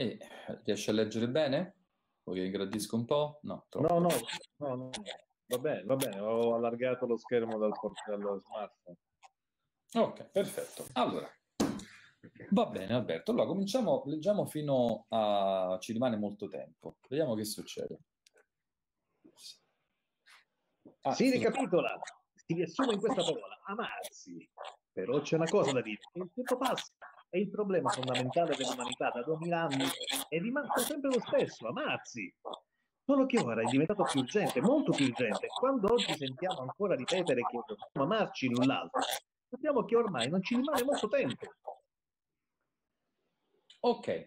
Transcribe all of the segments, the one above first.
E riesci a leggere bene? Vuoi che ingrandisco un po'? No, troppo. No, no, no, no. Va bene, va bene, ho allargato lo schermo dal, dallo smartphone. Ok, perfetto. Allora, va bene Alberto, allora cominciamo, leggiamo fino a... ci rimane molto tempo. Vediamo che succede. Ah, si ricapitola, si riassume in questa parola, amarsi. Però c'è una cosa da dire, il tempo passa e il problema fondamentale dell'umanità da 2000 anni è rimasto sempre lo stesso, amarsi. Solo che ora è diventato più urgente, molto più urgente. Quando oggi sentiamo ancora ripetere che dobbiamo amarci l'un l'altro, sappiamo che ormai non ci rimane molto tempo. Ok,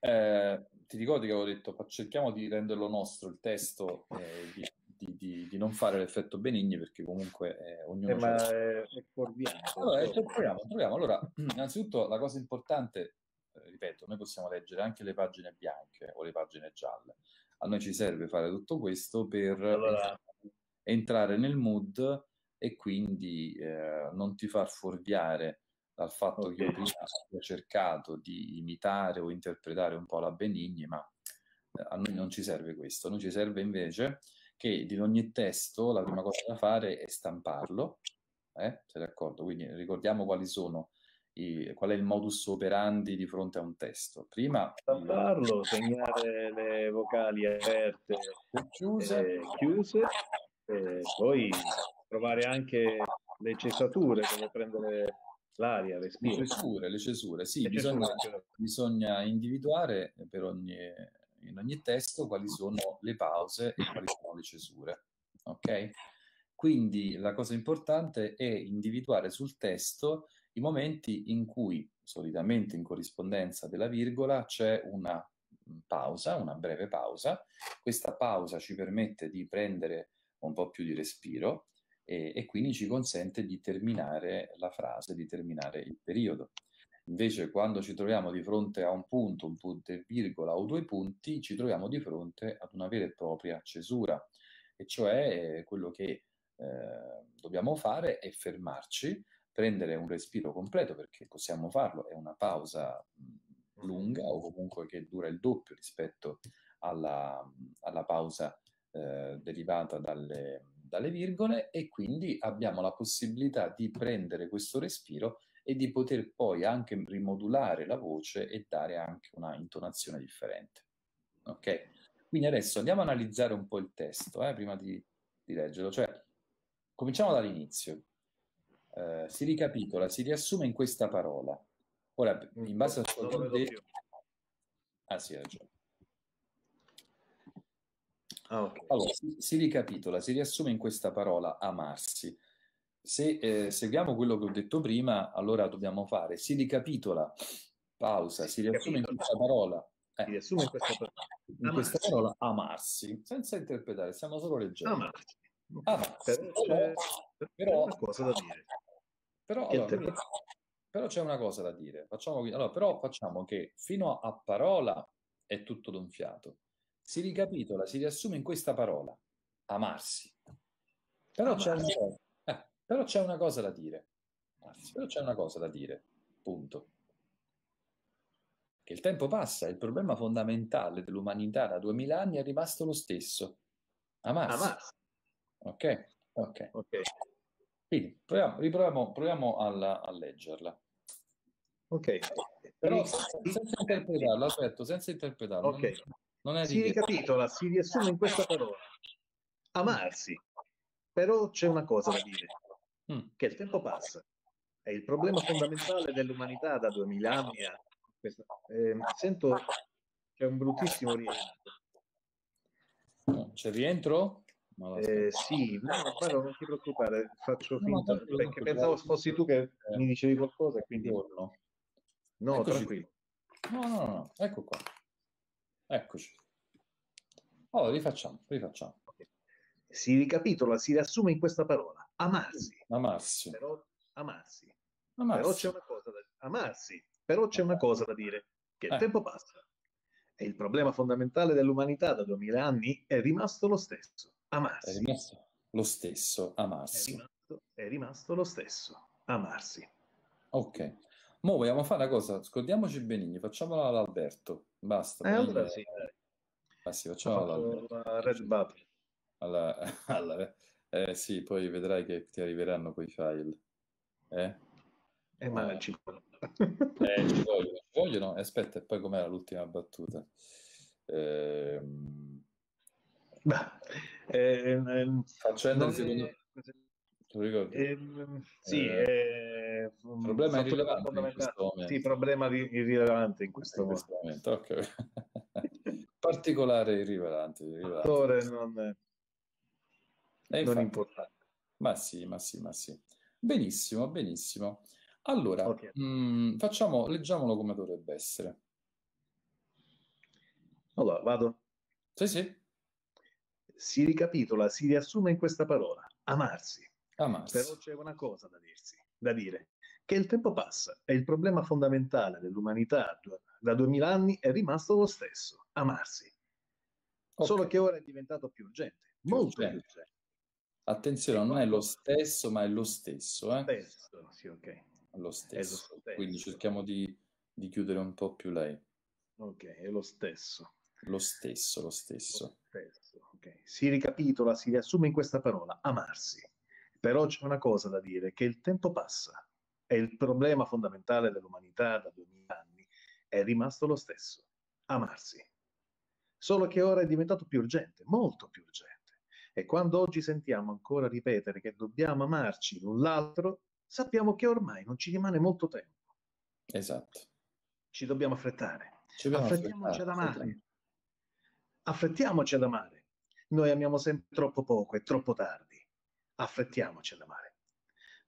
eh, ti ricordi che avevo detto cerchiamo di renderlo nostro il testo, eh, di, di, di, di, non fare l'effetto Benigni perché comunque eh, ognuno... Eh, ma è, è fuorviante. Allora, troviamo, troviamo. allora, innanzitutto la cosa importante, eh, ripeto, noi possiamo leggere anche le pagine bianche o le pagine gialle. A noi ci serve fare tutto questo per allora... entrare nel mood e quindi eh, non ti far fuorviare dal fatto okay. che io prima abbia cercato di imitare o interpretare un po' la Benigni, ma eh, a noi non ci serve questo, a noi ci serve invece che di ogni testo la prima cosa da fare è stamparlo, eh? Sei d'accordo? Quindi ricordiamo quali sono i, qual è il modus operandi di fronte a un testo. Prima stamparlo, segnare le vocali aperte chiuse, eh, chiuse e poi trovare anche le cessature come prendere l'aria, respiro. Le cesure, le cesure, sì, le bisogna, cesure. bisogna individuare per ogni, in ogni testo quali sono le pause e quali sono le cesure. Ok? Quindi la cosa importante è individuare sul testo i momenti in cui, solitamente in corrispondenza della virgola, c'è una pausa, una breve pausa. Questa pausa ci permette di prendere un po' più di respiro e, e quindi ci consente di terminare la frase, di terminare il periodo. Invece, quando ci troviamo di fronte a un punto, un punto e virgola o due punti, ci troviamo di fronte ad una vera e propria cesura, e cioè quello che eh, dobbiamo fare è fermarci, prendere un respiro completo, perché possiamo farlo, è una pausa lunga o comunque che dura il doppio rispetto alla, alla pausa eh, derivata dalle, dalle virgole e quindi abbiamo la possibilità di prendere questo respiro e di poter poi anche rimodulare la voce e dare anche una intonazione differente. Ok? Quindi adesso andiamo a analizzare un po' il testo, eh, prima di, di leggerlo. Cioè, cominciamo dall'inizio. Eh, si ricapitola, si riassume in questa parola. Ora, in base a ciò che detto... Ah sì, hai ragione. Ah, okay. Allora, si, si, ricapitola, si riassume in questa parola amarsi. Se eh, seguiamo quello che ho detto prima, allora dobbiamo fare, si ricapitola, pausa, si, si riassume in questa parola. Eh, si riassume in questa parola. In questa parola amarsi, senza interpretare, stiamo solo leggendo. Amarsi. amarsi. Però, però, una cosa da dire. Però, allora, però c'è una cosa da dire. Facciamo, allora, però facciamo che fino a parola è tutto d'un fiato si ricapitola, si riassume in questa parola, amarsi. Però, amarsi. C'è, una, eh, però c'è una cosa da dire. Anzi, però c'è una cosa da dire, punto. Che il tempo passa, il problema fondamentale dell'umanità da duemila anni è rimasto lo stesso. Amarsi. amarsi. Ok? Ok. okay. Quindi proviamo, riproviamo, proviamo a, a leggerla. Ok. Però senza interpretarla, aspetta, senza interpretarla. Ok. Non si ricapitola, si riassume in questa parola. Amarsi. Però c'è una cosa da dire, mm. che il tempo passa. È il problema fondamentale dell'umanità da duemila anni. Questa, eh, sento c'è un bruttissimo rientro. C'è rientro? Eh, sì, no, guarda, non ti preoccupare, faccio finta, no, perché pensavo fossi tu che eh. mi dicevi qualcosa, quindi... No, no tranquillo. No, no, no, ecco qua. Eccoci. Allora, rifacciamo, rifacciamo. Si ricapitola, si riassume in questa parola. Amarsi. Amarsi. Però, amarsi. amarsi. Però c'è una cosa da, amarsi. Però c'è una cosa da dire, che il eh. tempo passa. E il problema fondamentale dell'umanità da duemila anni è rimasto lo stesso. Amarsi. È rimasto lo stesso, amarsi. È rimasto, è rimasto lo stesso, amarsi. Ok. Mo vogliamo fare una cosa, scordiamoci Benigni, facciamola all'Alberto, basta. Eh, allora sì, Ah, sì, facciamo la Red Button. Alla, alla, eh, sì, poi vedrai che ti arriveranno quei file. Eh? Eh, ma eh. ci... eh, ci vogliono, ci vogliono. Aspetta, e poi com'era l'ultima battuta? Eh, eh, Facendo il secondo... È... Tu ricordi? Eh, sì, eh, problema irrilevante Sì, problema irrilevante in questo, in questo momento. Okay. Particolare irrilevante. irrilevante. Attore non, è non importante. Ma sì, ma sì, ma sì. Benissimo, benissimo. Allora, okay. mh, mm, facciamo, leggiamolo come dovrebbe essere. Allora, vado? Sì, sì. Si ricapitola, si riassume in questa parola, amarsi. Amarsi. Però c'è una cosa da, dirsi, da dire, che il tempo passa e il problema fondamentale dell'umanità da duemila anni è rimasto lo stesso, amarsi. Okay. Solo che ora è diventato più urgente, molto più urgente. Attenzione, non è lo stesso, ma è lo stesso. Eh? Stesso, sì, ok. Lo stesso. lo stesso. Quindi cerchiamo di, di, chiudere un po' più lei. Ok, è lo stesso. Lo stesso, lo stesso. Lo stesso okay. Si ricapitola, si riassume in questa parola, amarsi. Però c'è una cosa da dire, che il tempo passa e il problema fondamentale dell'umanità da duemila anni è rimasto lo stesso, amarsi. Solo che ora è diventato più urgente, molto più urgente. E quando oggi sentiamo ancora ripetere che dobbiamo amarci l'un l'altro, sappiamo che ormai non ci rimane molto tempo. Esatto. Ci dobbiamo affrettare. Ci Affrettiamoci ad amare. Affrettiamoci ad amare. Noi amiamo sempre troppo poco e troppo tardi. Affrettiamoci ad amare.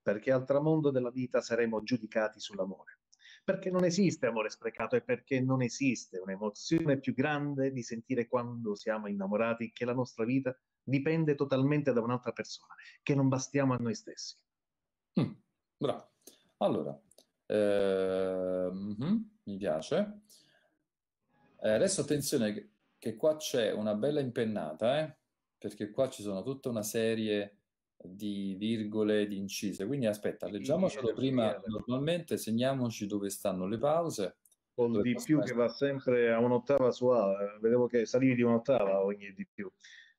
Perché al tramonto della vita saremo giudicati sull'amore. Perché non esiste amore sprecato e perché non esiste un'emozione più grande di sentire quando siamo innamorati che la nostra vita dipende totalmente da un'altra persona, che non bastiamo a noi stessi. Mm, bravo. Allora, eh, mm-hmm, mi piace. Eh, adesso attenzione che, qua c'è una bella impennata, eh, perché qua ci sono tutta una serie di virgole, di incise. Quindi aspetta, leggiamocelo prima normalmente, segniamoci dove stanno le pause. Con di più che va sempre a un'ottava su A, eh, vedevo che salivi di un'ottava ogni di più.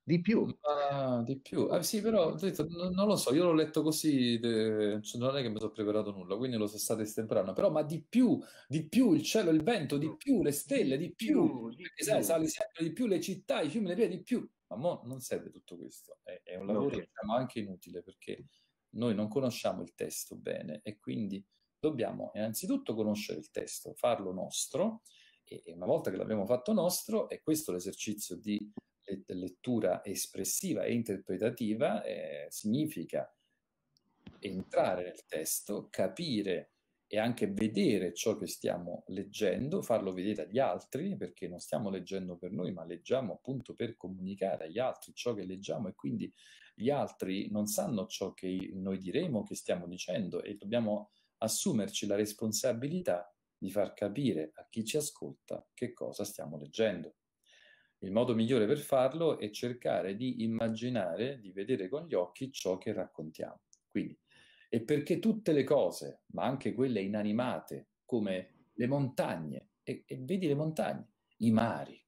Di più. Ah, di più. Ah, sì, però detto, non lo so, io l'ho letto così, de... cioè, non è che mi sono preparato nulla, quindi lo so state estemporaneo, però ma di più, di più il cielo, il vento, di più le stelle, di più, di perché sai, sale sempre di più le città, i fiumi, le vie, di più. Ma mo non serve tutto questo, è, è un lavoro okay. diciamo, anche inutile perché noi non conosciamo il testo bene e quindi dobbiamo innanzitutto conoscere il testo, farlo nostro e, e una volta che l'abbiamo fatto nostro, è questo l'esercizio di lettura espressiva e interpretativa eh, significa entrare nel testo, capire e anche vedere ciò che stiamo leggendo, farlo vedere agli altri, perché non stiamo leggendo per noi, ma leggiamo appunto per comunicare agli altri ciò che leggiamo e quindi gli altri non sanno ciò che noi diremo, che stiamo dicendo e dobbiamo assumerci la responsabilità di far capire a chi ci ascolta che cosa stiamo leggendo. Il modo migliore per farlo è cercare di immaginare, di vedere con gli occhi ciò che raccontiamo. Quindi, e perché tutte le cose, ma anche quelle inanimate, come le montagne, e, e vedi le montagne, i mari,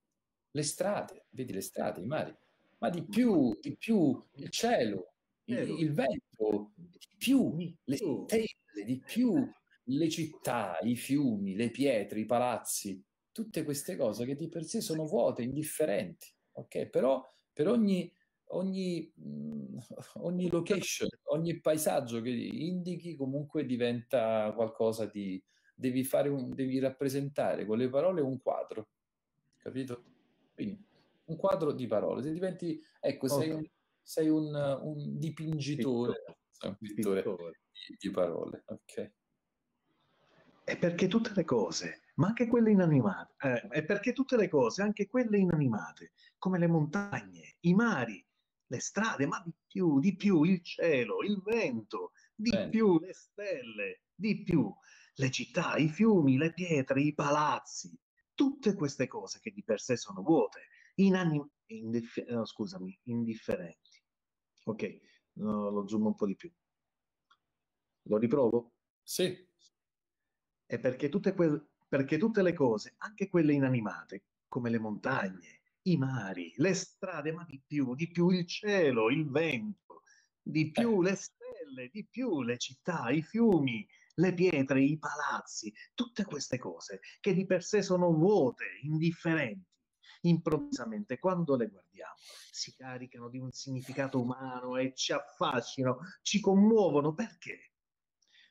le strade, vedi le strade, i mari, ma di più, di più il cielo, il, il vento, di più le stelle, di più le città, i fiumi, le pietre, i palazzi, tutte queste cose che di per sé sono vuote, indifferenti, ok? Però per ogni, ogni, mh, ogni location, ogni paesaggio che indichi comunque diventa qualcosa di... Devi, fare un, devi rappresentare con le parole un quadro, capito? Quindi un quadro di parole. Se diventi, ecco, okay. sei, un, sei un, un dipingitore, sei un pittore di, di parole, ok? È perché tutte le cose ma anche quelle inanimate. Eh, e perché tutte le cose, anche quelle inanimate, come le montagne, i mari, le strade, ma di più, di più il cielo, il vento, di Bene. più le stelle, di più le città, i fiumi, le pietre, i palazzi, tutte queste cose che di per sé sono vuote, inanim- indif- no, scusami, indifferenti. Ok, no, lo zoom un po' di più. Lo riprovo? Sì. è perché tutte, que- perché tutte le cose, anche quelle inanimate, come le montagne, i mari, le strade, ma di più, di più il cielo, il vento, di più le stelle, di più le città, i fiumi, le pietre, i palazzi, tutte queste cose che di per sé sono vuote, indifferenti, improvvisamente quando le guardiamo si caricano di un significato umano e ci affascinano, ci commuovono. Perché?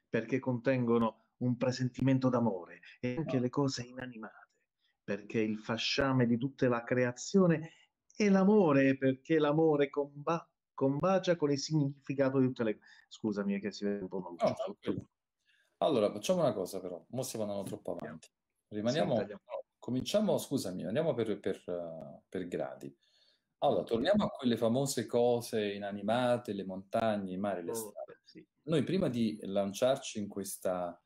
Perché contengono un presentimento d'amore e anche le cose inanimate, perché il fasciame di tutta la creazione è l'amore, perché l'amore comba- combacia con il significato di tutte le cose. Scusami che si vede un po' maluccio. No, allora, facciamo una cosa però, mo si vanno troppo avanti. Rimaniamo, sì, cominciamo, scusami, andiamo per, per, per, gradi. Allora, torniamo a quelle famose cose inanimate, le montagne, i mari, le oh, strade. Sì. Noi prima di lanciarci in questa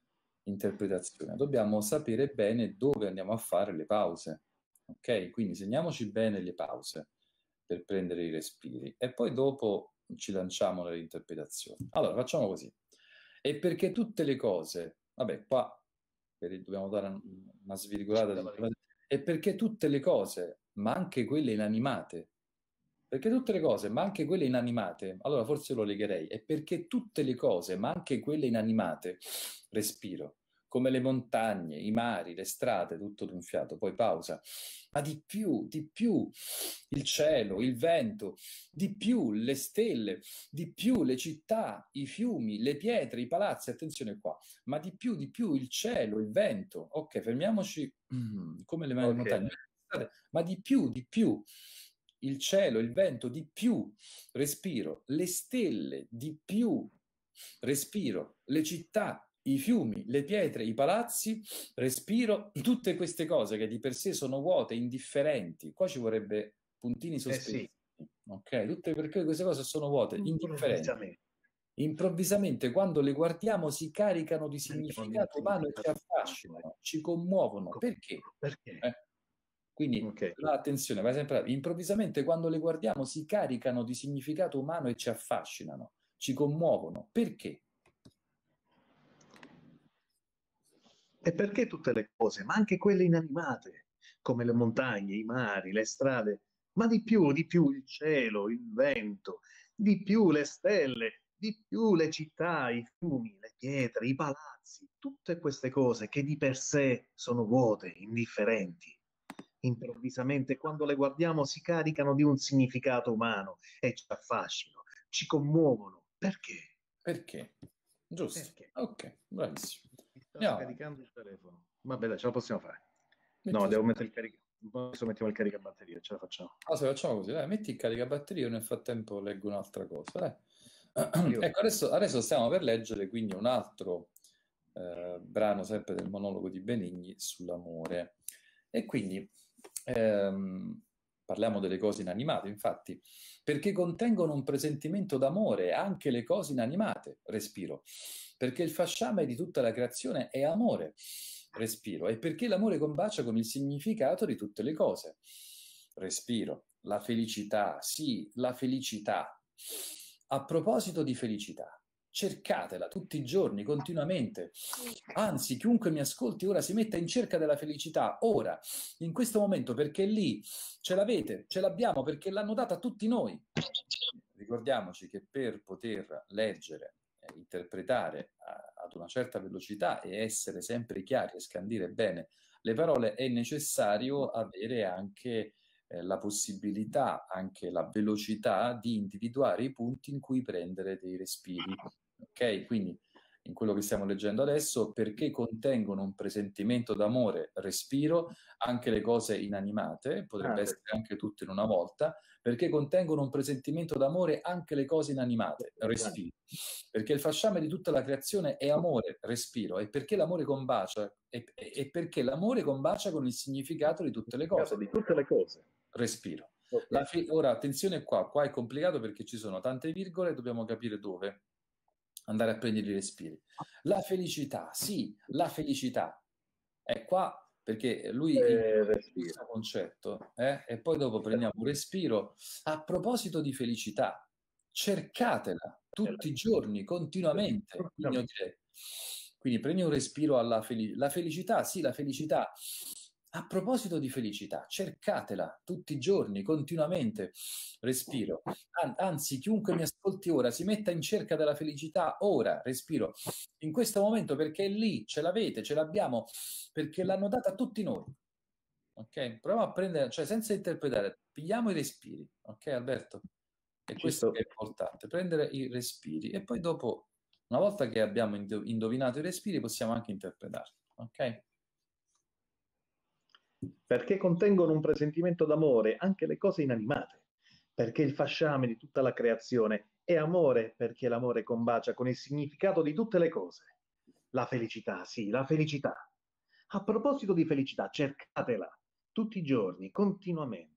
interpretazione dobbiamo sapere bene dove andiamo a fare le pause. Ok? Quindi segniamoci bene le pause per prendere i respiri e poi dopo ci lanciamo nell'interpretazione. Allora, facciamo così. E perché tutte le cose, vabbè, qua dobbiamo dare una svirgolata, e perché tutte le cose, ma anche quelle inanimate, perché tutte le cose, ma anche quelle inanimate, allora forse lo legherei, e perché tutte le cose, ma anche quelle inanimate, respiro. Come le montagne, i mari, le strade, tutto d'un fiato, poi pausa, ma di più, di più il cielo, il vento, di più le stelle, di più le città, i fiumi, le pietre, i palazzi, attenzione qua, ma di più, di più il cielo, il vento, ok, fermiamoci. Mm, come le okay. montagne, ma di più, di più il cielo, il vento, di più respiro, le stelle, di più respiro, le città, i fiumi, le pietre, i palazzi, respiro, tutte queste cose che di per sé sono vuote, indifferenti. Qua ci vorrebbe puntini sospesi. Eh sì. Ok, tutte perché queste cose sono vuote, indifferenti. Improvvisamente, quando le guardiamo, si caricano di significato umano e ci affascinano, ci commuovono. Perché? Perché? Eh? Quindi, okay. attenzione, vai sempre. Improvvisamente, quando le guardiamo, si caricano di significato umano e ci affascinano, ci commuovono. Perché? E perché tutte le cose, ma anche quelle inanimate, come le montagne, i mari, le strade, ma di più, di più il cielo, il vento, di più le stelle, di più le città, i fiumi, le pietre, i palazzi, tutte queste cose che di per sé sono vuote, indifferenti. Improvvisamente, quando le guardiamo, si caricano di un significato umano e ci affascinano, ci commuovono. Perché? Perché? Giusto. Perché? Ok, bravissimo. Sta no. caricando il telefono. Vabbè, dai, ce la possiamo fare. Metti no, devo mettere il carica. Adesso mettiamo il caricabatteria, ce la facciamo. Ah, se facciamo così, dai, metti il caricabatteria, nel frattempo leggo un'altra cosa. Dai. Ecco, adesso, adesso, stiamo per leggere quindi un altro eh, brano sempre del monologo di Benigni sull'amore. E quindi ehm, parliamo delle cose inanimate, infatti, perché contengono un presentimento d'amore anche le cose inanimate, respiro. Perché il fasciame di tutta la creazione è amore, respiro, e perché l'amore combacia con il significato di tutte le cose, respiro, la felicità, sì, la felicità. A proposito di felicità, cercatela tutti i giorni, continuamente. Anzi, chiunque mi ascolti ora si metta in cerca della felicità, ora, in questo momento, perché lì ce l'avete, ce l'abbiamo, perché l'hanno data tutti noi. Ricordiamoci che per poter leggere interpretare a, ad una certa velocità e essere sempre chiari e scandire bene le parole, è necessario avere anche eh, la possibilità, anche la velocità di individuare i punti in cui prendere dei respiri. Ok? Quindi in quello che stiamo leggendo adesso, perché contengono un presentimento d'amore, respiro, anche le cose inanimate, potrebbe ah, essere anche tutte in una volta, perché contengono un presentimento d'amore anche le cose inanimate, respiro. Perché il fasciame di tutta la creazione è amore, respiro, e perché l'amore combacia, e, e perché l'amore combacia con il significato di tutte le cose. Di tutte le cose. Respiro. Okay. Fi- ora, attenzione qua, qua è complicato perché ci sono tante virgole, dobbiamo capire dove andare a prendere i respiri. La felicità, sì, la felicità. È qua perché lui eh, questo concetto eh? e poi dopo prendiamo un respiro. A proposito di felicità, cercatela tutti i giorni, continuamente. Quindi, Quindi prendi un respiro alla felicità. La felicità, sì, la felicità. A proposito di felicità, cercatela tutti i giorni, continuamente. Respiro. An- anzi, chiunque mi ascolti ora si metta in cerca della felicità ora. Respiro. In questo momento perché è lì, ce l'avete, ce l'abbiamo, perché l'hanno data a tutti noi. Ok? Proviamo a prendere, cioè senza interpretare, pigliamo i respiri. Ok, Alberto? E questo è importante, prendere i respiri e poi dopo, una volta che abbiamo indovinato i respiri, possiamo anche interpretarli. Ok? Perché contengono un presentimento d'amore anche le cose inanimate, perché il fasciame di tutta la creazione è amore, perché l'amore combacia con il significato di tutte le cose. La felicità, sì, la felicità. A proposito di felicità, cercatela tutti i giorni, continuamente.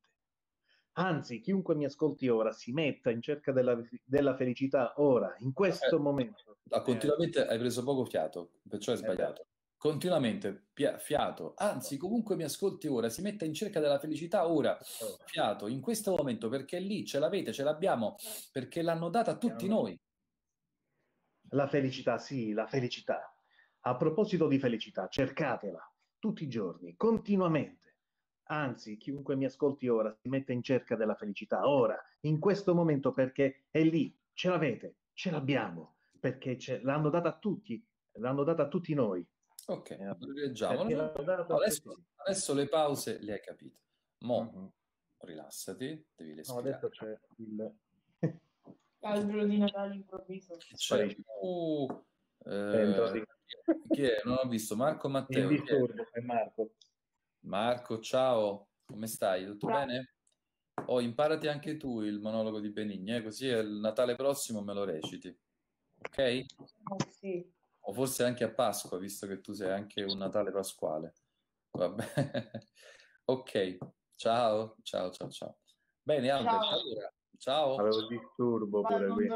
Anzi, chiunque mi ascolti ora si metta in cerca della, della felicità ora, in questo eh, momento. Ah, continuamente hai preso poco fiato, perciò hai eh, sbagliato. Continuamente fiato, anzi, comunque mi ascolti ora, si metta in cerca della felicità ora, fiato, in questo momento, perché lì ce l'avete, ce l'abbiamo, perché l'hanno data a tutti noi. La felicità, sì, la felicità. A proposito di felicità, cercatela tutti i giorni, continuamente Anzi, chiunque mi ascolti ora si mette in cerca della felicità, ora, in questo momento, perché è lì, ce l'avete, ce l'abbiamo, perché l'hanno data a tutti, l'hanno data a tutti noi. Ok, eh, leggiamo. Adesso, adesso, le pause le hai capite. Mo, uh-huh. rilassati, devi respirare. No, adesso c'è il... Albero di Natale improvviso. C'è... Uh, eh, chi è? Non ho visto. Marco Matteo. Il disturbo è Marco. Marco, ciao, come stai? Tutto ciao. bene? Oh, imparati anche tu il monologo di Benigni, eh? così il Natale prossimo me lo reciti, ok? Oh, sì. O forse anche a Pasqua, visto che tu sei anche un Natale pasquale. Vabbè. ok, ciao, ciao, ciao, ciao. Bene, Albert, ciao. allora, ciao. Avevo disturbo pure qui.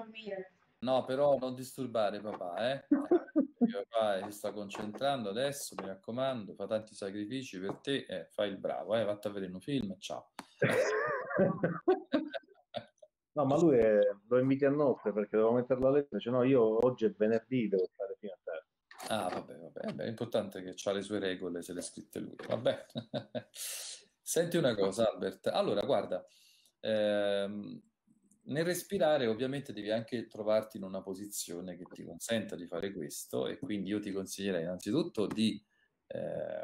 No, però non disturbare papà, eh? papà si sta concentrando adesso, mi raccomando, fa tanti sacrifici per te, eh, fai il bravo, eh, vatti a vedere un film, ciao. no, ma lui è, lo inviti a notte perché devo metterlo a letto, dice no, io oggi è venerdì, devo stare fino a. Ah, vabbè, vabbè, è importante che ha le sue regole, se le ha scritte lui, vabbè. Senti una cosa, Albert, allora, guarda, ehm, nel respirare ovviamente devi anche trovarti in una posizione che ti consenta di fare questo e quindi io ti consiglierei innanzitutto di eh,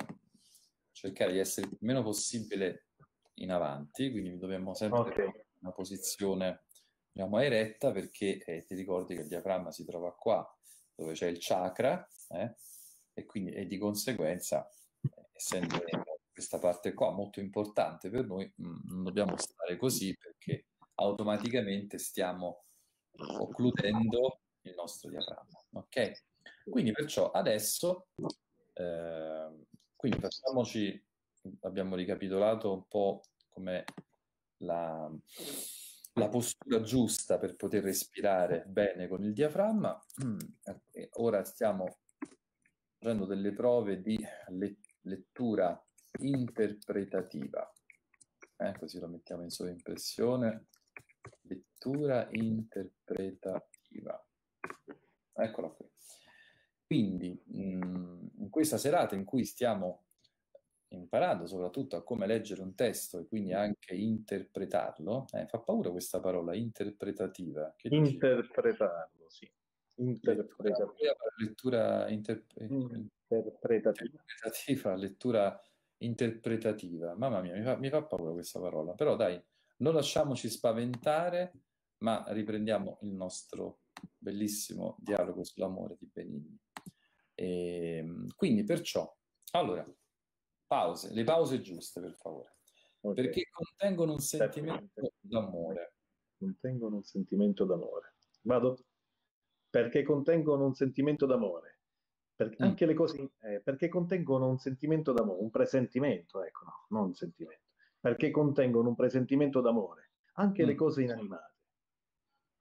cercare di essere il meno possibile in avanti, quindi dobbiamo sempre okay. in una posizione diciamo eretta perché eh, ti ricordi che il diaframma si trova qua dove c'è il chakra eh, e quindi e di conseguenza essendo questa parte qua molto importante per noi mh, mm, non dobbiamo stare così perché automaticamente stiamo occludendo il nostro diaframma. Ok? Quindi perciò adesso, eh, quindi facciamoci, abbiamo ricapitolato un po' come la, la postura giusta per poter respirare bene con il diaframma. E ora stiamo facendo delle prove di lettura interpretativa. Eh, così lo mettiamo in sovraimpressione lettura interpretativa. Eccola qui. Quindi, mm, in questa serata in cui stiamo imparando soprattutto a come leggere un testo e quindi anche interpretarlo, eh, fa paura questa parola, interpretativa. Che Interpretarlo, sì. Interpretativa. Lettura, inter... interpretativa. interpretativa. Lettura interpretativa. Mamma mia, mi fa, mi fa paura questa parola, però dai, non lasciamoci spaventare, ma riprendiamo il nostro bellissimo dialogo sull'amore di Benigni. E, ehm, quindi perciò, allora, pause, le pause giuste per favore, okay. perché contengono un sentimento d'amore. Contengono un sentimento d'amore. Vado? Perché contengono un sentimento d'amore. Perché mm. anche le cose, eh, perché contengono un sentimento d'amore, un presentimento, ecco, no, non un sentimento perché contengono un presentimento d'amore, anche mm. le cose inanimate.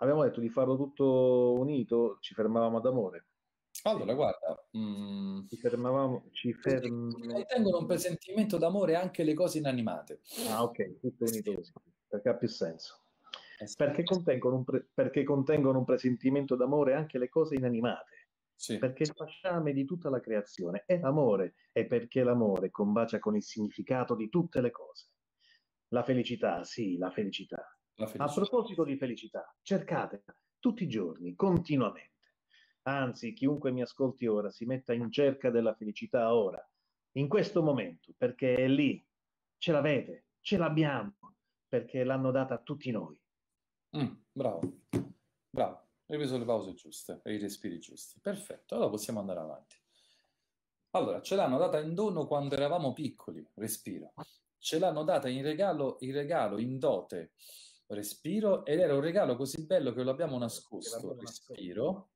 Abbiamo detto di farlo tutto unito, ci fermavamo ad amore. Allora, guarda, mm, ci fermavamo, ci ferm... contengono un presentimento d'amore anche le cose inanimate. Ah, ok, tutto unito così, perché ha più senso. Perché contengono, un pre- perché contengono un presentimento d'amore anche le cose inanimate. Sì. Perché il fasciame di tutta la creazione è amore e perché l'amore combacia con il significato di tutte le cose. La felicità, sì, la felicità. La felicità. A proposito di felicità, cercatela tutti i giorni, continuamente. Anzi, chiunque mi ascolti ora si metta in cerca della felicità ora, in questo momento, perché è lì. Ce l'avete, ce l'abbiamo, perché l'hanno data a tutti noi. Mm, bravo, bravo. Hai preso le pause giuste e i respiri giusti. Perfetto, allora possiamo andare avanti. Allora, ce l'hanno data in dono quando eravamo piccoli, respiro. Ce l'hanno data in regalo, in regalo, in dote, respiro, ed era un regalo così bello che lo abbiamo nascosto, respiro.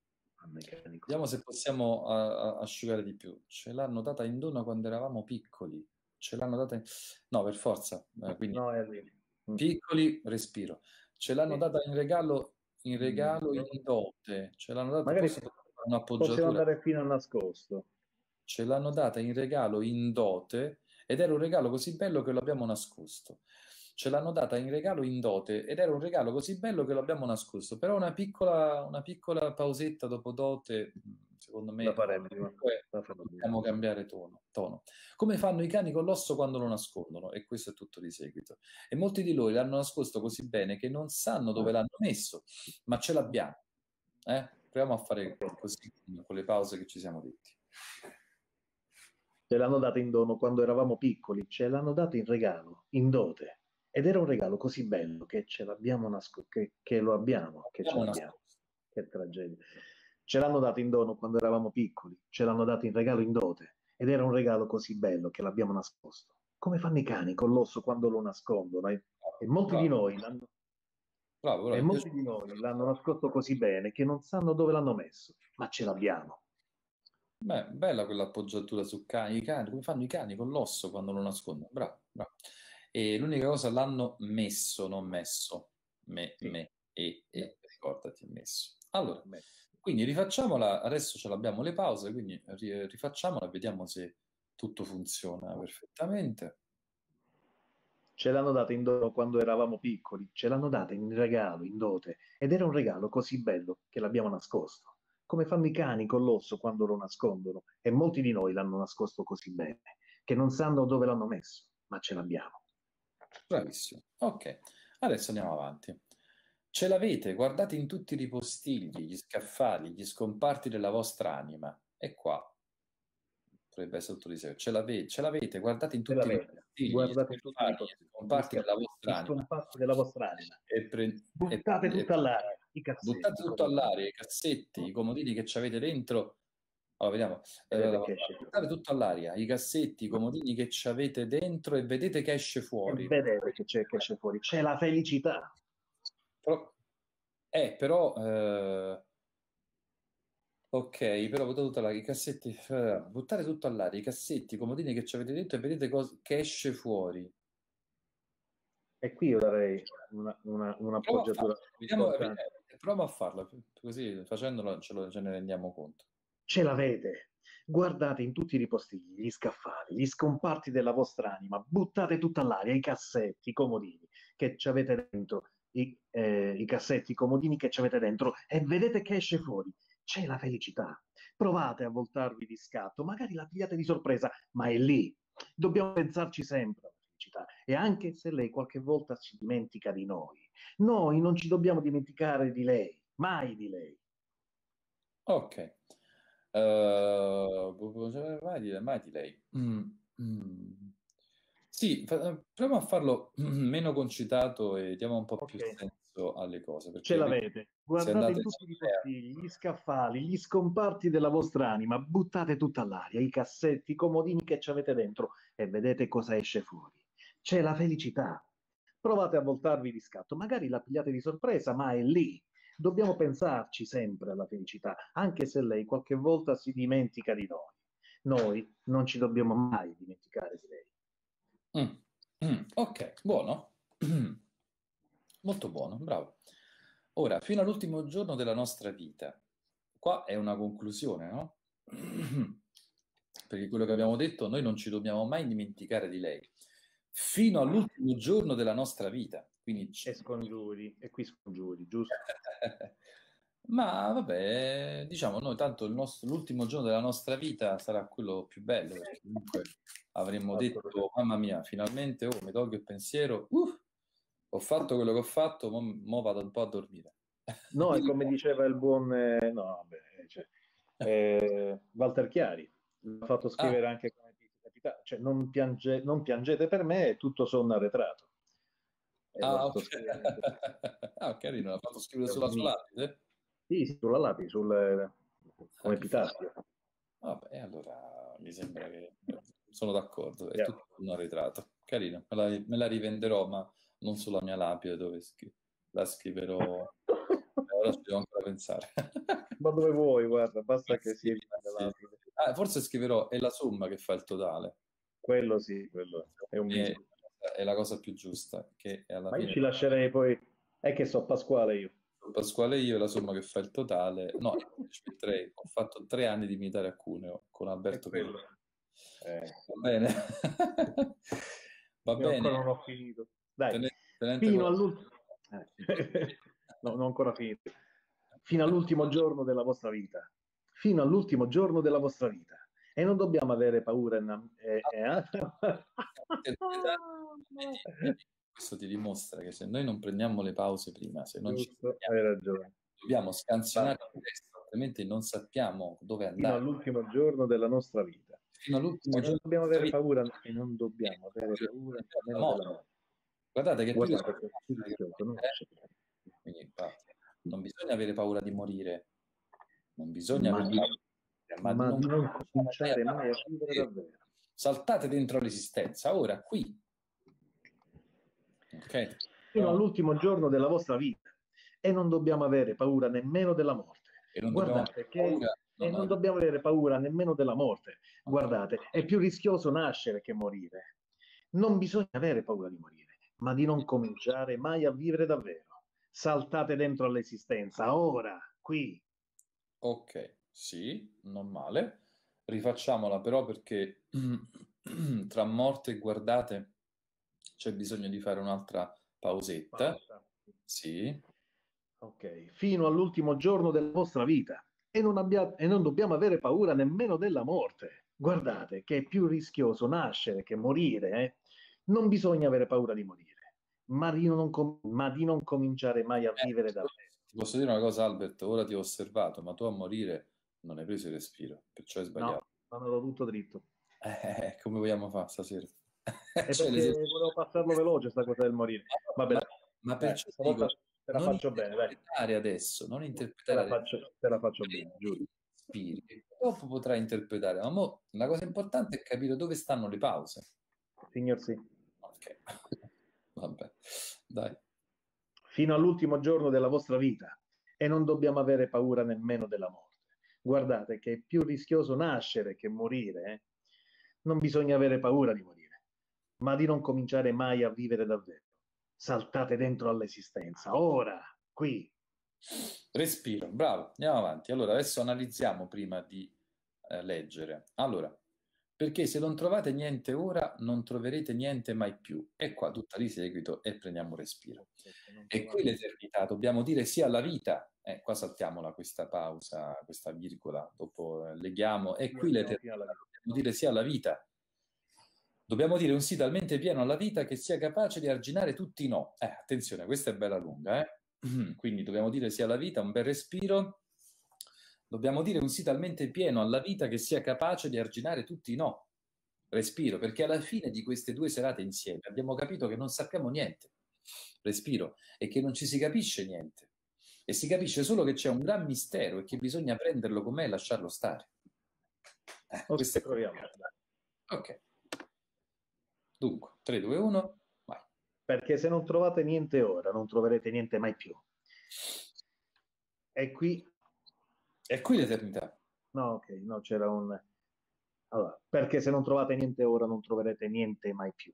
Vediamo se possiamo uh, asciugare di più. Ce l'hanno data in dono quando eravamo piccoli. Ce l'hanno data in... No, per forza. Eh, quindi... No, mm. Piccoli, respiro. Ce l'hanno data in regalo in regalo in dote. Ce l'hanno data Magari possiamo andare fino a nascosto. Ce l'hanno data in regalo in dote ed era un regalo così bello che lo abbiamo nascosto. Ce l'hanno data in regalo in dote ed era un regalo così bello che lo abbiamo nascosto. Però una piccola, una piccola pausetta dopo dote secondo me dobbiamo cambiare tono, tono, Come fanno i cani con l'osso quando lo nascondono, e questo è tutto di seguito. E molti di loro l'hanno nascosto così bene che non sanno dove l'hanno messo, ma ce l'abbiamo. Eh? Proviamo a fare così con le pause che ci siamo detti. Ce l'hanno data in dono quando eravamo piccoli, ce l'hanno data in regalo, in dote. Ed era un regalo così bello che ce l'abbiamo nascosto, che, che, lo abbiamo, che ce l'abbiamo. Che tragedia. Ce l'hanno dato in dono quando eravamo piccoli, ce l'hanno dato in regalo in dote, ed era un regalo così bello che l'abbiamo nascosto. Come fanno i cani con l'osso quando lo nascondono? E, e molti bravo. di noi l'hanno... Bravo, bravo. E molti di noi l'hanno nascosto così bene che non sanno dove l'hanno messo, ma ce l'abbiamo. Beh, bella quell'appoggiatura su cani, i cani, come fanno i cani con l'osso quando lo nascondono. Bravo, bravo. E l'unica cosa l'hanno messo, non messo. Me, sì. me, e, e, ricordati, messo. Allora, messo. Quindi rifacciamola, adesso ce l'abbiamo le pause, quindi rifacciamola e vediamo se tutto funziona perfettamente. Ce l'hanno data in dono quando eravamo piccoli, ce l'hanno data in regalo, in dote, ed era un regalo così bello che l'abbiamo nascosto, come fanno i cani con l'osso quando lo nascondono, e molti di noi l'hanno nascosto così bene, che non sanno dove l'hanno messo, ma ce l'abbiamo. Bravissimo. Ok, adesso andiamo avanti. Ce l'avete, guardate in tutti i ripostigli, gli scaffali, gli scomparti della vostra anima. E qua potrebbe essere tutto di sé. Ce l'avete, ce l'avete, guardate in tutti i ripostigli, guardate gli scaffali, gli scomparti della vostra anima. della vostra anima. E pre- buttate e, tutto all'aria. I cassetti, buttate tutto all'aria, i cassetti, i comodini che ci avete dentro. Allora, vediamo. Eh, buttate tutto all'aria, i cassetti, i comodini che ci avete dentro e vedete che esce fuori. E vedete che, c'è, che esce fuori. C'è la felicità. Però, eh, però... Eh, ok, però buttate tutto all'aria, i cassetti... Eh, buttare tutto all'aria, i cassetti, i comodini che ci avete dentro e vedete cosa, che esce fuori. E qui io darei una, una, un'appoggiatura. Prova, a prova a farlo, così facendolo ce, lo, ce ne rendiamo conto. Ce l'avete. Guardate in tutti i ripostigli, gli scaffali, gli scomparti della vostra anima, buttate tutto all'aria, i cassetti, i comodini che ci avete dentro i, eh, i cassetti, i comodini che ci avete dentro e vedete che esce fuori. C'è la felicità. Provate a voltarvi di scatto, magari la pigliate di sorpresa, ma è lì. Dobbiamo pensarci sempre alla felicità. E anche se lei qualche volta si dimentica di noi, noi non ci dobbiamo dimenticare di lei, mai di lei. Ok. Uh, mai, di, mai di lei. Mm. Mm. Sì, fa- proviamo a farlo meno concitato e diamo un po' più senso alle cose. Ce l'avete. Guardate tutti i postigli, gli scaffali, gli scomparti della vostra anima, buttate tutta all'aria, i cassetti, i comodini che ci avete dentro e vedete cosa esce fuori. C'è la felicità. Provate a voltarvi di scatto, magari la pigliate di sorpresa, ma è lì. Dobbiamo pensarci sempre alla felicità, anche se lei qualche volta si dimentica di noi. Noi non ci dobbiamo mai dimenticare di lei. Mm. Mm. Ok, buono. Molto buono, bravo. Ora, fino all'ultimo giorno della nostra vita. Qua è una conclusione, no? Perché quello che abbiamo detto, noi non ci dobbiamo mai dimenticare di lei. Fino all'ultimo giorno della nostra vita. Quindi... E scongiuri, e qui scongiuri, giusto? Ma vabbè, diciamo noi tanto il nostro, l'ultimo giorno della nostra vita sarà quello più bello, perché comunque avremmo detto, mamma mia, finalmente oh, mi tolgo il pensiero, uh, ho fatto quello che ho fatto, mo, mo vado un po' a dormire. No, è come diceva il buon eh, no, vabbè, cioè, eh, Walter Chiari, l'ha fatto scrivere ah. anche come capitale, cioè non, piange, non, piangete per me, è tutto sonno arretrato. Ah, ok. ah, carino, l'ha fatto scrivere sulla sua lapide? Sì, sì, sulla lapide, sul, come epitafio. Vabbè, allora mi sembra che sono d'accordo, è yeah. tutto un arretrato. Carino, me la, me la, rivenderò, ma non sulla mia lapide dove scri- la scriverò. Ora ci devo ancora pensare. ma dove vuoi, guarda, basta che sia sì. Ah, forse scriverò è la somma che fa il totale. Quello sì, quello è un è, è la cosa più giusta. Che alla ma fine... io ci lascerei poi, è che so Pasquale io. Pasquale io la somma che fa il totale, no, ci metterei, ho fatto tre anni di militare a Cuneo con Alberto Pello. Eh. Va bene. Va io bene. ancora non ho finito. Dai, tenete, tenete fino all'ultimo... Eh. no, non ancora finito. Fino all'ultimo giorno della vostra vita. Fino all'ultimo giorno della vostra vita. E non dobbiamo avere paura. Eh, eh, questo ti dimostra che se noi non prendiamo le pause prima, se non Giusto, ci hai ragione. dobbiamo scansionare il testo, altrimenti non sappiamo dove andare. Fino all'ultimo giorno della nostra vita. Fino all'ultimo giorno. Non dobbiamo avere paura e non dobbiamo avere paura morte. Guardate che Guardate no? eh? Quindi, non bisogna avere paura di morire, non bisogna avere paura, ma, ma di non cominciare mai a vivere davvero. Saltate dentro l'esistenza, ora, qui, Okay. Fino all'ultimo giorno della vostra vita e non dobbiamo avere paura nemmeno della morte. E non Guardate che paura, e non dobbiamo avere paura nemmeno della morte. Guardate, è più rischioso nascere che morire. Non bisogna avere paura di morire, ma di non cominciare mai a vivere davvero. Saltate dentro all'esistenza, ora, qui. Ok, sì, non male. Rifacciamola però perché tra morte e guardate c'è bisogno di fare un'altra pausetta. Pausa. Sì. Ok, fino all'ultimo giorno della vostra vita e non, abbia- e non dobbiamo avere paura nemmeno della morte. Guardate che è più rischioso nascere che morire. Eh? Non bisogna avere paura di morire, ma di non, com- ma di non cominciare mai a eh, vivere davvero. Ti posso dire una cosa, Albert? Ora ti ho osservato, ma tu a morire non hai preso il respiro, perciò hai sbagliato. No, sono tutto dritto. Eh, come vogliamo fare stasera? È cioè, perché volevo passarlo veloce sta cosa del morire. Vabbè, ma, ma perciò eh, dico, te la faccio bene, dai. adesso, non interpretare. Te la faccio, te la faccio bene, giuro. Spiriti. Dopo potrai interpretare, ma mo, la cosa importante è capire dove stanno le pause. Signor sì. Ok, vabbè, dai. Fino all'ultimo giorno della vostra vita e non dobbiamo avere paura nemmeno della morte. Guardate che è più rischioso nascere che morire. Eh? Non bisogna avere paura di morire ma di non cominciare mai a vivere davvero. Saltate dentro all'esistenza, ora, qui. Respiro, bravo, andiamo avanti. Allora, adesso analizziamo prima di eh, leggere. Allora, perché se non trovate niente ora, non troverete niente mai più. E qua tutta di seguito e prendiamo respiro. E qui l'eternità, dobbiamo dire sì alla vita. Eh, qua saltiamola questa pausa, questa virgola, dopo eh, leghiamo. E qui l'eternità, dobbiamo dire sì alla vita Dobbiamo dire un sì talmente pieno alla vita che sia capace di arginare tutti i no. Eh, attenzione, questa è bella lunga, eh? Quindi dobbiamo dire sì alla vita, un bel respiro. Dobbiamo dire un sì talmente pieno alla vita che sia capace di arginare tutti i no. Respiro, perché alla fine di queste due serate insieme abbiamo capito che non sappiamo niente. Respiro, e che non ci si capisce niente. E si capisce solo che c'è un gran mistero e che bisogna prenderlo com'è e lasciarlo stare. Eh, questo è... proviamo. Ok. Dunque, 3, 2, 1, vai. Perché se non trovate niente ora, non troverete niente mai più. E qui... È qui l'eternità. No, ok, no, c'era un... Allora, perché se non trovate niente ora, non troverete niente mai più.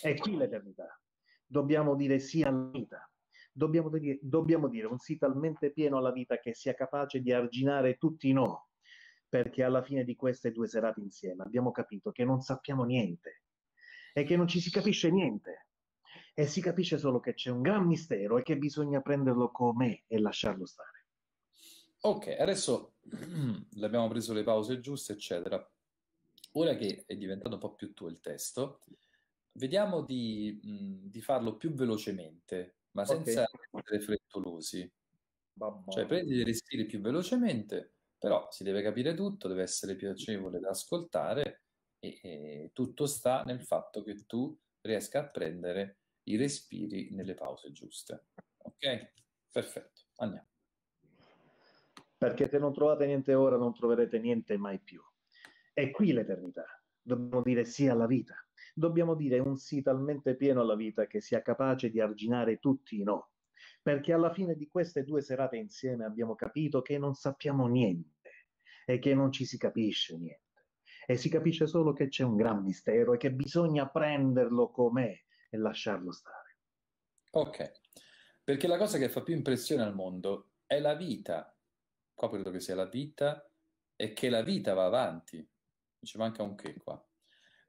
È qui l'eternità. Dobbiamo dire sì alla vita. Dobbiamo dire, dobbiamo dire un sì talmente pieno alla vita che sia capace di arginare tutti i no. Perché alla fine di queste due serate insieme abbiamo capito che non sappiamo niente è che non ci si capisce niente e si capisce solo che c'è un gran mistero e che bisogna prenderlo com'è e lasciarlo stare. Ok, adesso abbiamo preso le pause giuste, eccetera. Ora che è diventato un po' più tuo il testo, vediamo di, mh, di farlo più velocemente, ma senza Ok. essere frettolosi. Babbo. Cioè, prendi dei respiri più velocemente, però si deve capire tutto, deve essere piacevole da ascoltare e, e tutto sta nel fatto che tu riesca a prendere i respiri nelle pause giuste. Ok? Perfetto, andiamo. Perché se non trovate niente ora, non troverete niente mai più. È qui l'eternità. Dobbiamo dire sì alla vita. Dobbiamo dire un sì talmente pieno alla vita che sia capace di arginare tutti i no. Perché alla fine di queste due serate insieme abbiamo capito che non sappiamo niente e che non ci si capisce niente. E si capisce solo che c'è un gran mistero e che bisogna prenderlo com'è e lasciarlo stare. Ok, perché la cosa che fa più impressione al mondo è la vita. Qua credo che sia la vita e che la vita va avanti. Ci manca un che qua.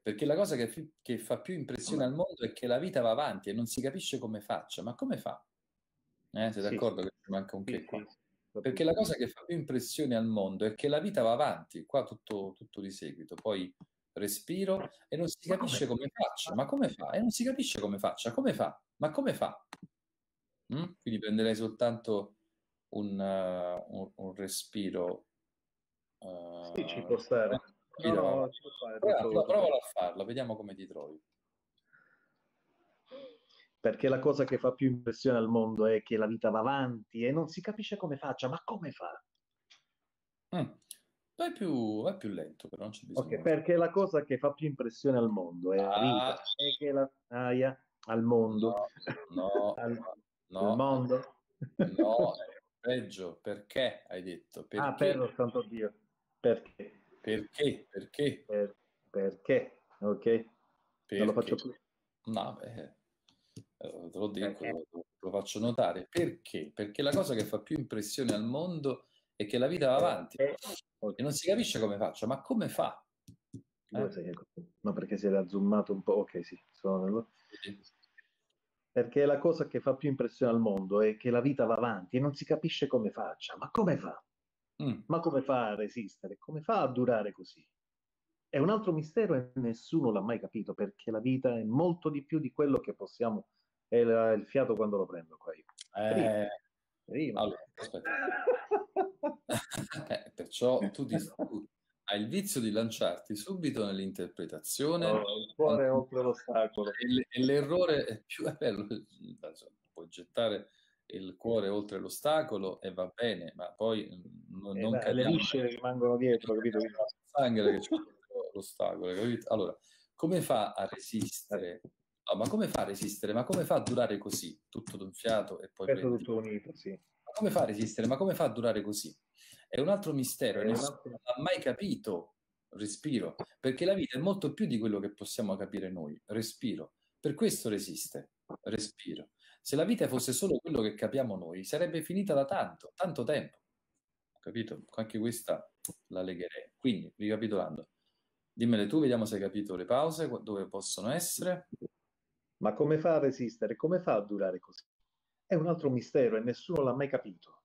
Perché la cosa che, che fa più impressione al mondo è che la vita va avanti e non si capisce come faccia. Ma come fa? Eh, sei Sì, d'accordo che ci manca un che qua? Perché la cosa che fa più impressione al mondo è che la vita va avanti, qua tutto, tutto di seguito, poi respiro e non si capisce come? come faccia, ma come fa? E non si capisce come faccia, come fa? Ma come fa? Mm? Quindi prenderei soltanto un, eh, un- un respiro. eh, Sì, ci può stare. No, no, ci può stare Prova- provalo a farlo, vediamo come ti trovi. Perché la cosa che fa più impressione al mondo è che la vita va avanti e non si capisce come faccia, ma come fa? Mm. Vai più, vai più lento, però non c'è bisogno. Ok, perché la cosa che fa più impressione al mondo è la Ah. vita, è che la aia al mondo, No, al, no, al mondo. no, peggio. Perché hai detto? Perché? Ah, per lo santo Dio. Perché? Perché? Perché? Per- perché? Ok? Non lo Perché? faccio più. No, beh, eh, te lo dico, Perché? lo, lo faccio notare. Perché? Perché la cosa che fa più impressione al mondo è che la vita va avanti Perché? e non si capisce come faccia, ma come fa? Eh? No, perché si era zoomato un po'. Ok, sì, sono nello- Perché la cosa che fa più impressione al mondo è che la vita va avanti e non si capisce come faccia. Ma come fa? Mm, Ma come fa a resistere? Come fa a durare così? È un altro mistero e nessuno l'ha mai capito perché la vita è molto di più di quello che possiamo. È il fiato quando lo prendo qua io. eh, Prima. allora, aspetta. Eh, perciò tu, ti- hai il vizio di lanciarti subito nell'interpretazione Oh, il cuore oltre l'ostacolo. e, l'errore è più è bello, puoi gettare il cuore oltre l'ostacolo e va bene, ma poi mm, non, E non dai, le viscere rimangono dietro, capito? sangue che c'è l'ostacolo, capito? Allora, come fa a resistere? No, ma come fa a resistere? Ma come fa a durare così? Tutto d'un fiato e poi tutto unito, sì. Ma come fa a resistere? Ma come fa a durare così? È un altro mistero, e nessuno altro- ha mai capito. Respiro, perché la vita è molto più di quello che possiamo capire noi. Respiro, per questo resiste. Respiro. Se la vita fosse solo quello che capiamo noi, sarebbe finita da tanto, tanto tempo. Capito? Anche questa la legherei. Quindi, ricapitolando, dimmele tu, vediamo se hai capito le pause, dove possono essere. Ma come fa a resistere? Come fa a durare così? È un altro mistero e nessuno l'ha mai capito,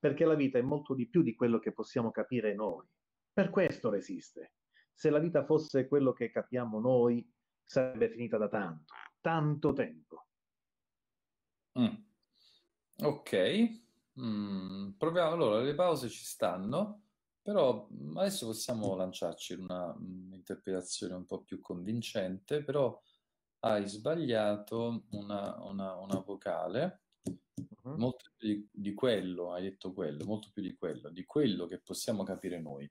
perché la vita è molto di più di quello che possiamo capire noi. Per questo resiste. Se la vita fosse quello che capiamo noi, sarebbe finita da tanto, tanto tempo. Mm. Ok, Mm, proviamo. Allora, le pause ci stanno, però adesso possiamo lanciarci in una mm, interpretazione un po' più convincente, però hai sbagliato una, una- una vocale, Mhm. molto più di, di quello, hai detto quello, molto più di quello, di quello che possiamo capire noi.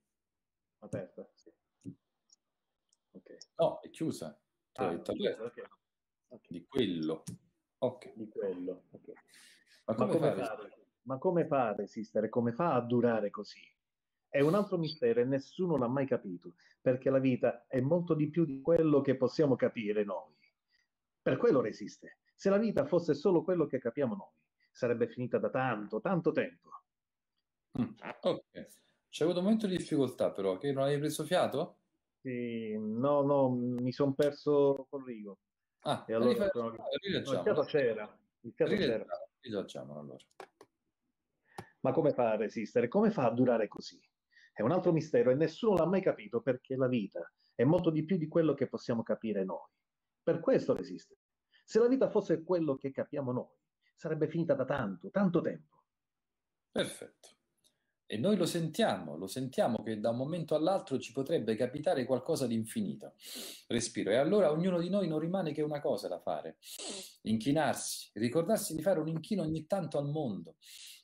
Aperta, sì. Ok. No, è chiusa. Hai Ah, detto chiuso, aperta. ok. Ok, di quello. Ok, Di quello. ok. ma Ma come come fai? fa, ma come fa a resistere? Come fa a durare così? È un altro mistero e nessuno l'ha mai capito, perché la vita è molto di più di quello che possiamo capire noi. Per quello resiste. Se la vita fosse solo quello che capiamo noi, sarebbe finita da tanto, tanto tempo. Mm, Ok, c'è avuto un momento di difficoltà però, che non hai preso fiato? Sì, no, no, mi sono perso col rigo. Ah, E allora rifai- sono- no, il fiato c'era. Il fiato c'era. Rileggiamolo allora. Ma come fa a resistere? Come fa a durare così? È un altro mistero e nessuno l'ha mai capito perché la vita è molto di più di quello che possiamo capire noi. Per questo resiste. Se la vita fosse quello che capiamo noi, sarebbe finita da tanto, tanto tempo. Perfetto. E noi lo sentiamo, lo sentiamo che da un momento all'altro ci potrebbe capitare qualcosa di infinito. Respiro. E allora ognuno di noi non rimane che una cosa da fare. Inchinarsi, ricordarsi di fare un inchino ogni tanto al mondo,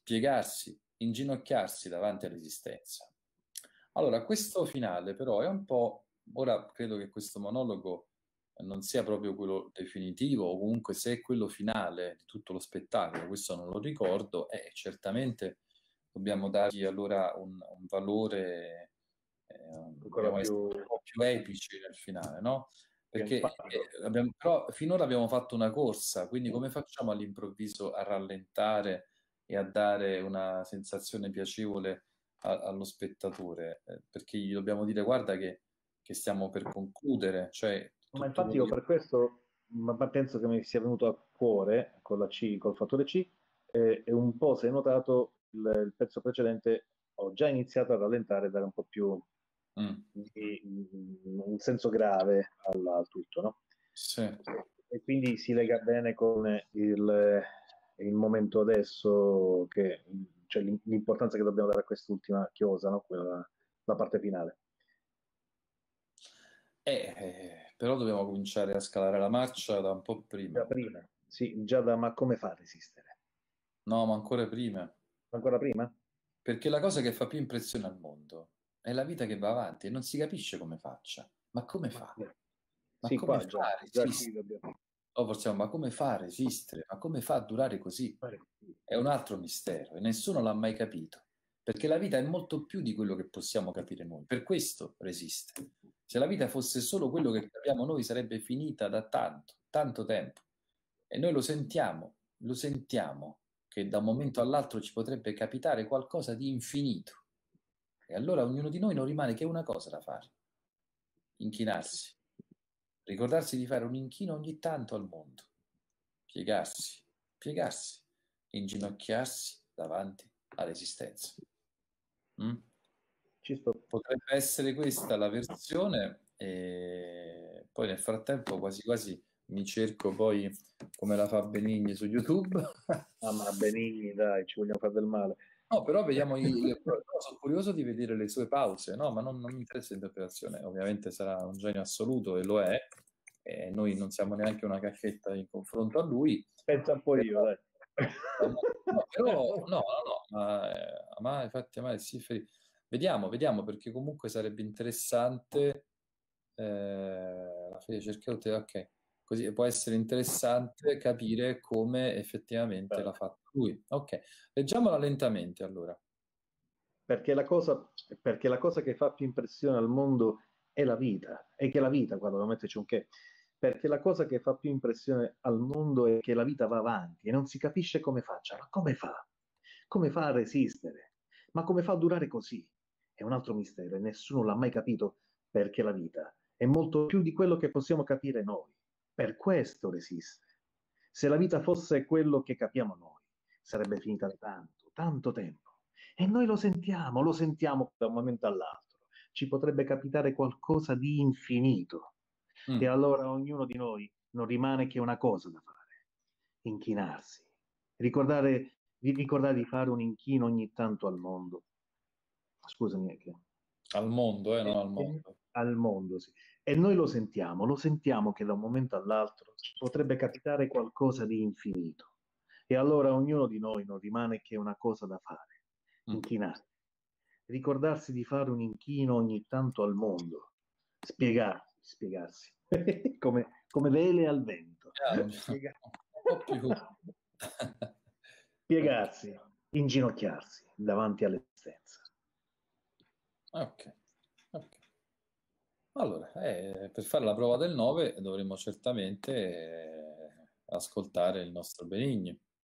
piegarsi, inginocchiarsi davanti all'esistenza. Allora, questo finale però è un po', ora credo che questo monologo non sia proprio quello definitivo o comunque se è quello finale di tutto lo spettacolo, questo non lo ricordo, è certamente dobbiamo dargli allora un, un valore eh, dobbiamo più... un po' più epici nel finale, no? Perché eh, abbiamo, però finora abbiamo fatto una corsa, quindi come facciamo all'improvviso a rallentare e a dare una sensazione piacevole a, allo spettatore? Eh, perché gli dobbiamo dire guarda che, che stiamo per concludere, cioè ma infatti io per questo ma penso che mi sia venuto a cuore con la C, col fattore C, eh, e un po' se hai notato il, il, pezzo precedente ho già iniziato a rallentare, dare un po' più mm. di, un senso grave al, al tutto, no? Sì. E quindi si lega bene con il, il momento adesso, che, cioè l'importanza che dobbiamo dare a quest'ultima chiosa, no? Quella, la parte finale. Eh, eh, però dobbiamo cominciare a scalare la marcia da un po' prima. Già prima, sì, già da ma come fa a resistere? No, ma ancora prima. Ancora prima? Perché la cosa che fa più impressione al mondo è la vita che va avanti e non si capisce come faccia. Ma come fa? Ma sì, come qua, fa già, già oh, forse, ma come fa a resistere? Ma come fa a durare così? È un altro mistero e nessuno l'ha mai capito. Perché la vita è molto più di quello che possiamo capire noi. Per questo resiste. Se la vita fosse solo quello che capiamo noi, sarebbe finita da tanto, tanto tempo. E noi lo sentiamo, lo sentiamo che da un momento all'altro ci potrebbe capitare qualcosa di infinito. E allora ognuno di noi non rimane che una cosa da fare. Inchinarsi. Ricordarsi di fare un inchino ogni tanto al mondo. Piegarsi, piegarsi, inginocchiarsi davanti all'esistenza. Mm? Potrebbe essere questa la versione e poi nel frattempo quasi quasi mi cerco poi come la fa Benigni su YouTube. ah ma Benigni dai, ci vogliamo fare del male. No, però vediamo, i, sono curioso di vedere le sue pause, no, ma non, non mi interessa l'interpretazione, ovviamente sarà un genio assoluto e lo è, e noi non siamo neanche una cacchetta in confronto a lui. Pensa un po' io, dai. No, però, no, no, no, ma, eh, ma infatti, ma sì, vediamo, vediamo, perché comunque sarebbe interessante. Eh, la fede cercaute, ok, così può essere interessante capire come effettivamente l'ha fatto lui. Ok, leggiamola lentamente allora. Perché la, cosa, perché la cosa che fa più impressione al mondo è la vita, e che la vita, lo metterci un che, perché la cosa che fa più impressione al mondo è che la vita va avanti e non si capisce come faccia. Ma come fa? Come fa a resistere? Ma come fa a durare così? È un altro mistero e nessuno l'ha mai capito perché la vita è molto più di quello che possiamo capire noi. Per questo resiste. Se la vita fosse quello che capiamo noi, sarebbe finita da tanto, tanto tempo. E noi lo sentiamo, lo sentiamo da un momento all'altro. Ci potrebbe capitare qualcosa di infinito Mm. E allora ognuno di noi non rimane che una cosa da fare, inchinarsi, ricordare, ricordare di fare un inchino ogni tanto al mondo. Scusami, che... Al mondo, eh, non al mondo. Al mondo, sì. E noi lo sentiamo, lo sentiamo che da un momento all'altro potrebbe capitare qualcosa di infinito. E allora ognuno di noi non rimane che una cosa da fare, mm. inchinarsi. Ricordarsi di fare un inchino ogni tanto al mondo, spiegarsi, spiegarsi come, come vele al vento. Piegarsi, inginocchiarsi davanti all'esistenza. Ok. okay. Allora, eh, per fare la prova del 9 dovremmo certamente eh, ascoltare il nostro Benigni.